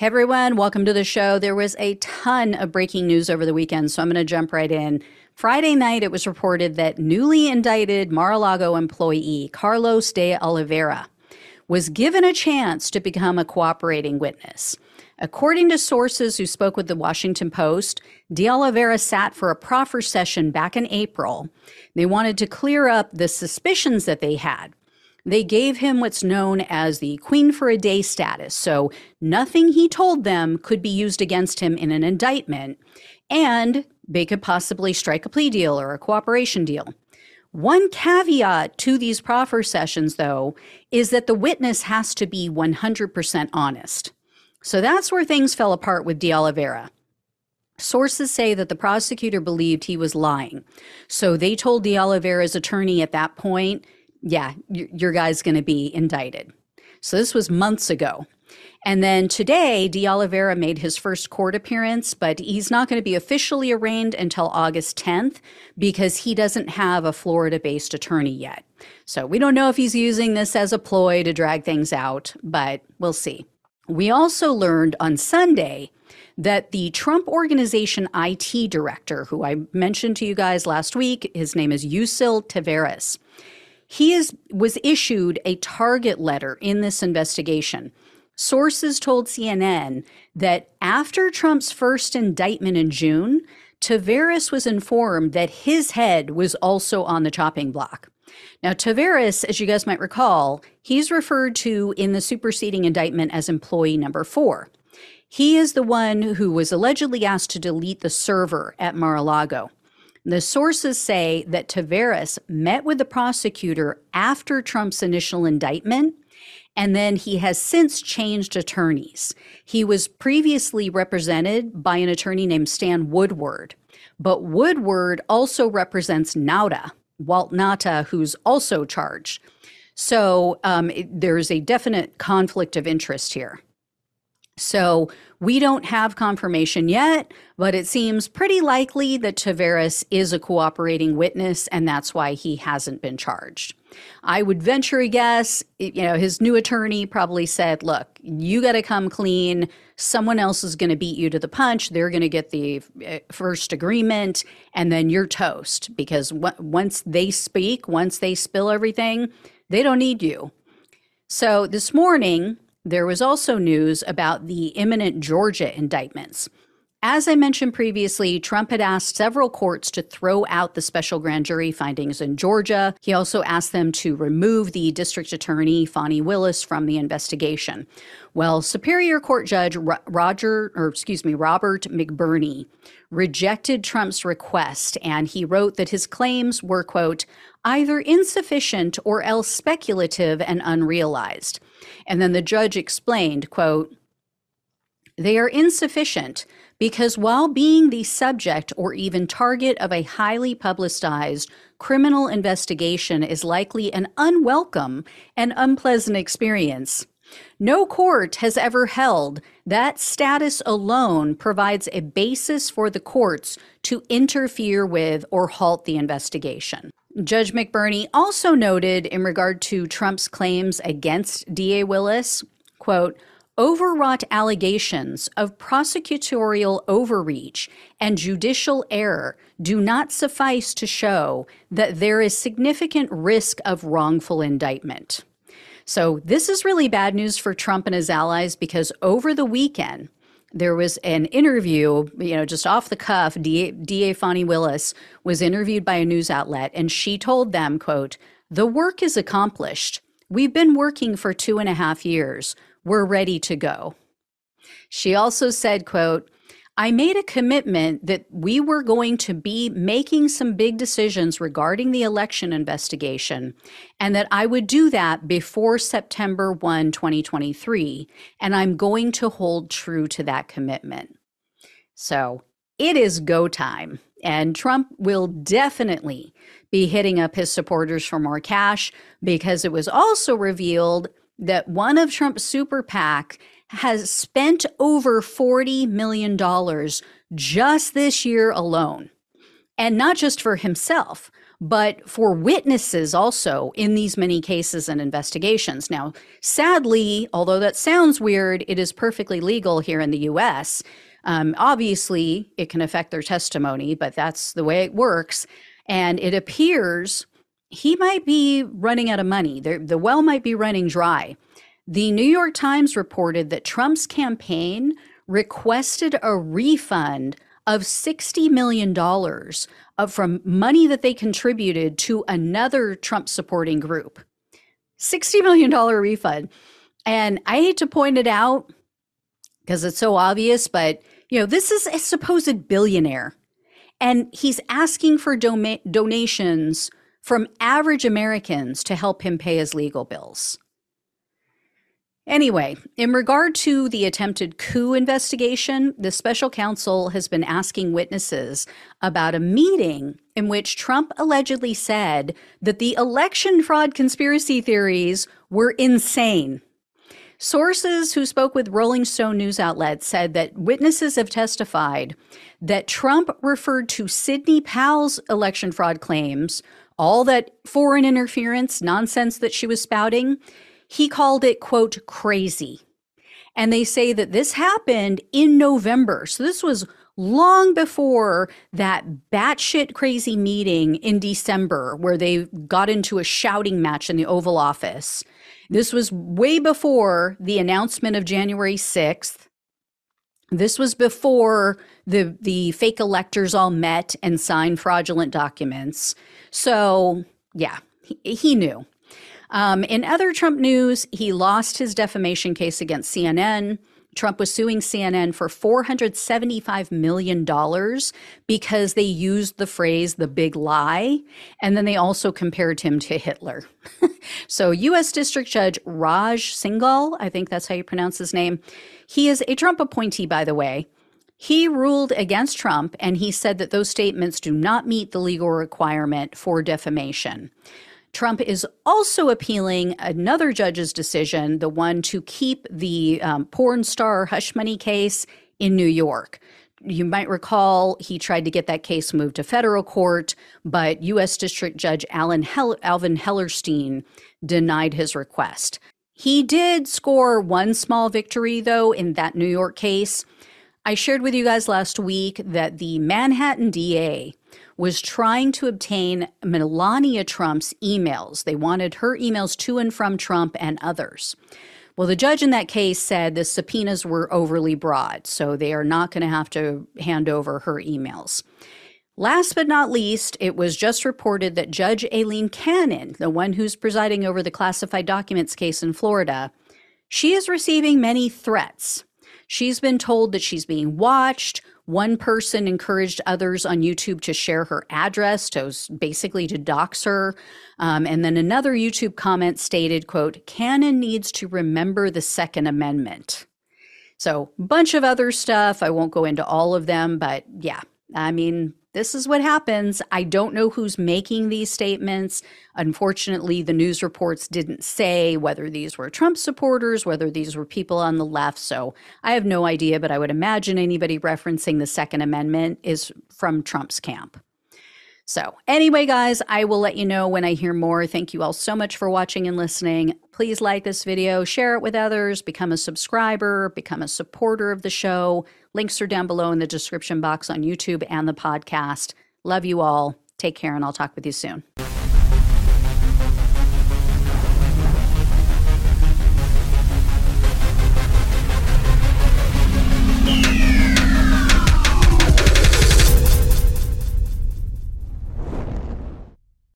Hey everyone, welcome to the show. There was a ton of breaking news over the weekend, so I'm going to jump right in. Friday night, it was reported that newly indicted Mar a Lago employee Carlos de Oliveira was given a chance to become a cooperating witness. According to sources who spoke with the Washington Post, De Oliveira sat for a proffer session back in April. They wanted to clear up the suspicions that they had they gave him what's known as the Queen for a Day status, so nothing he told them could be used against him in an indictment, and they could possibly strike a plea deal or a cooperation deal. One caveat to these proffer sessions, though, is that the witness has to be 100% honest. So that's where things fell apart with De Oliveira. Sources say that the prosecutor believed he was lying. So they told De Oliveira's attorney at that point yeah, your guy's going to be indicted. So this was months ago. And then today, De Oliveira made his first court appearance, but he's not going to be officially arraigned until August 10th because he doesn't have a Florida based attorney yet. So we don't know if he's using this as a ploy to drag things out, but we'll see. We also learned on Sunday that the Trump Organization IT director, who I mentioned to you guys last week, his name is Yuscil Taveras he is, was issued a target letter in this investigation. Sources told CNN that after Trump's first indictment in June, Taveras was informed that his head was also on the chopping block. Now, Taveras, as you guys might recall, he's referred to in the superseding indictment as employee number four. He is the one who was allegedly asked to delete the server at Mar a Lago. The sources say that Taveras met with the prosecutor after Trump's initial indictment, and then he has since changed attorneys. He was previously represented by an attorney named Stan Woodward, but Woodward also represents Nauta, Walt Nauta, who's also charged. So um, it, there's a definite conflict of interest here. So we don't have confirmation yet, but it seems pretty likely that Taveras is a cooperating witness, and that's why he hasn't been charged. I would venture a guess, you know, his new attorney probably said, look, you got to come clean. Someone else is going to beat you to the punch. They're going to get the uh, first agreement, and then you're toast because once they speak, once they spill everything, they don't need you. So this morning, there was also news about the imminent Georgia indictments. As I mentioned previously, Trump had asked several courts to throw out the special grand jury findings in Georgia. He also asked them to remove the district attorney, Fani Willis, from the investigation. Well, Superior Court Judge Roger, or excuse me, Robert McBurney rejected Trump's request, and he wrote that his claims were, quote, either insufficient or else speculative and unrealized. And then the judge explained, quote, they are insufficient because while being the subject or even target of a highly publicized criminal investigation is likely an unwelcome and unpleasant experience, no court has ever held that status alone provides a basis for the courts to interfere with or halt the investigation. Judge McBurney also noted in regard to Trump's claims against DA Willis, quote, overwrought allegations of prosecutorial overreach and judicial error do not suffice to show that there is significant risk of wrongful indictment. So, this is really bad news for Trump and his allies because over the weekend, there was an interview, you know, just off the cuff. DA, DA Fani Willis was interviewed by a news outlet, and she told them, "quote The work is accomplished. We've been working for two and a half years we're ready to go. She also said, quote, I made a commitment that we were going to be making some big decisions regarding the election investigation and that I would do that before September 1, 2023. And I'm going to hold true to that commitment. So it is go time. And Trump will definitely be hitting up his supporters for more cash because it was also revealed that one of Trump's super PAC has spent over $40 million just this year alone. And not just for himself, but for witnesses also in these many cases and investigations. Now, sadly, although that sounds weird, it is perfectly legal here in the US. Um, obviously, it can affect their testimony, but that's the way it works. And it appears he might be running out of money. The, the well might be running dry. The New York Times reported that Trump's campaign requested a refund of $60 million of, from money that they contributed to another Trump supporting group. $60 million refund. And I hate to point it out because it's so obvious, but you know, this is a supposed billionaire. And he's asking for donations from average Americans to help him pay his legal bills. Anyway, in regard to the attempted coup investigation, the special counsel has been asking witnesses about a meeting in which Trump allegedly said that the election fraud conspiracy theories were insane. Sources who spoke with Rolling Stone news outlets said that witnesses have testified that Trump referred to Sidney Powell's election fraud claims, all that foreign interference nonsense that she was spouting, he called it, quote, crazy. And they say that this happened in November. So this was long before that batshit crazy meeting in December where they got into a shouting match in the Oval Office. This was way before the announcement of January 6th. This was before the the fake electors all met and signed fraudulent documents. So, yeah, he, he knew. Um, in other Trump news, he lost his defamation case against CNN. Trump was suing CNN for $475 million because they used the phrase the big lie. And then they also compared him to Hitler. so, U.S. District Judge Raj Singhal, I think that's how you pronounce his name, he is a Trump appointee, by the way. He ruled against Trump and he said that those statements do not meet the legal requirement for defamation. Trump is also appealing another judge's decision, the one to keep the um, porn star hush money case in New York. You might recall he tried to get that case moved to federal court, but U.S. District Judge Alan Hel- Alvin Hellerstein denied his request. He did score one small victory, though, in that New York case. I shared with you guys last week that the Manhattan DA was trying to obtain Melania Trump's emails. They wanted her emails to and from Trump and others. Well, the judge in that case said the subpoenas were overly broad, so they are not going to have to hand over her emails. Last but not least, it was just reported that Judge Aileen Cannon, the one who's presiding over the classified documents case in Florida, she is receiving many threats. She's been told that she's being watched, one person encouraged others on YouTube to share her address, to basically to dox her. Um, and then another YouTube comment stated, quote, Cannon needs to remember the Second Amendment. So, bunch of other stuff. I won't go into all of them, but yeah, I mean, this is what happens. I don't know who's making these statements. Unfortunately, the news reports didn't say whether these were Trump supporters, whether these were people on the left. So I have no idea, but I would imagine anybody referencing the Second Amendment is from Trump's camp. So, anyway, guys, I will let you know when I hear more. Thank you all so much for watching and listening. Please like this video, share it with others, become a subscriber, become a supporter of the show. Links are down below in the description box on YouTube and the podcast. Love you all. Take care, and I'll talk with you soon.